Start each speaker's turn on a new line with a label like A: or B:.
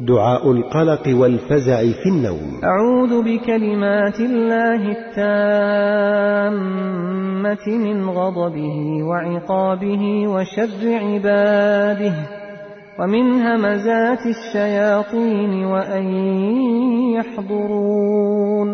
A: دعاء القلق والفزع في النوم.
B: أعوذ بكلمات الله التامة من غضبه وعقابه وشر عباده ومن همزات الشياطين وأن يحضرون.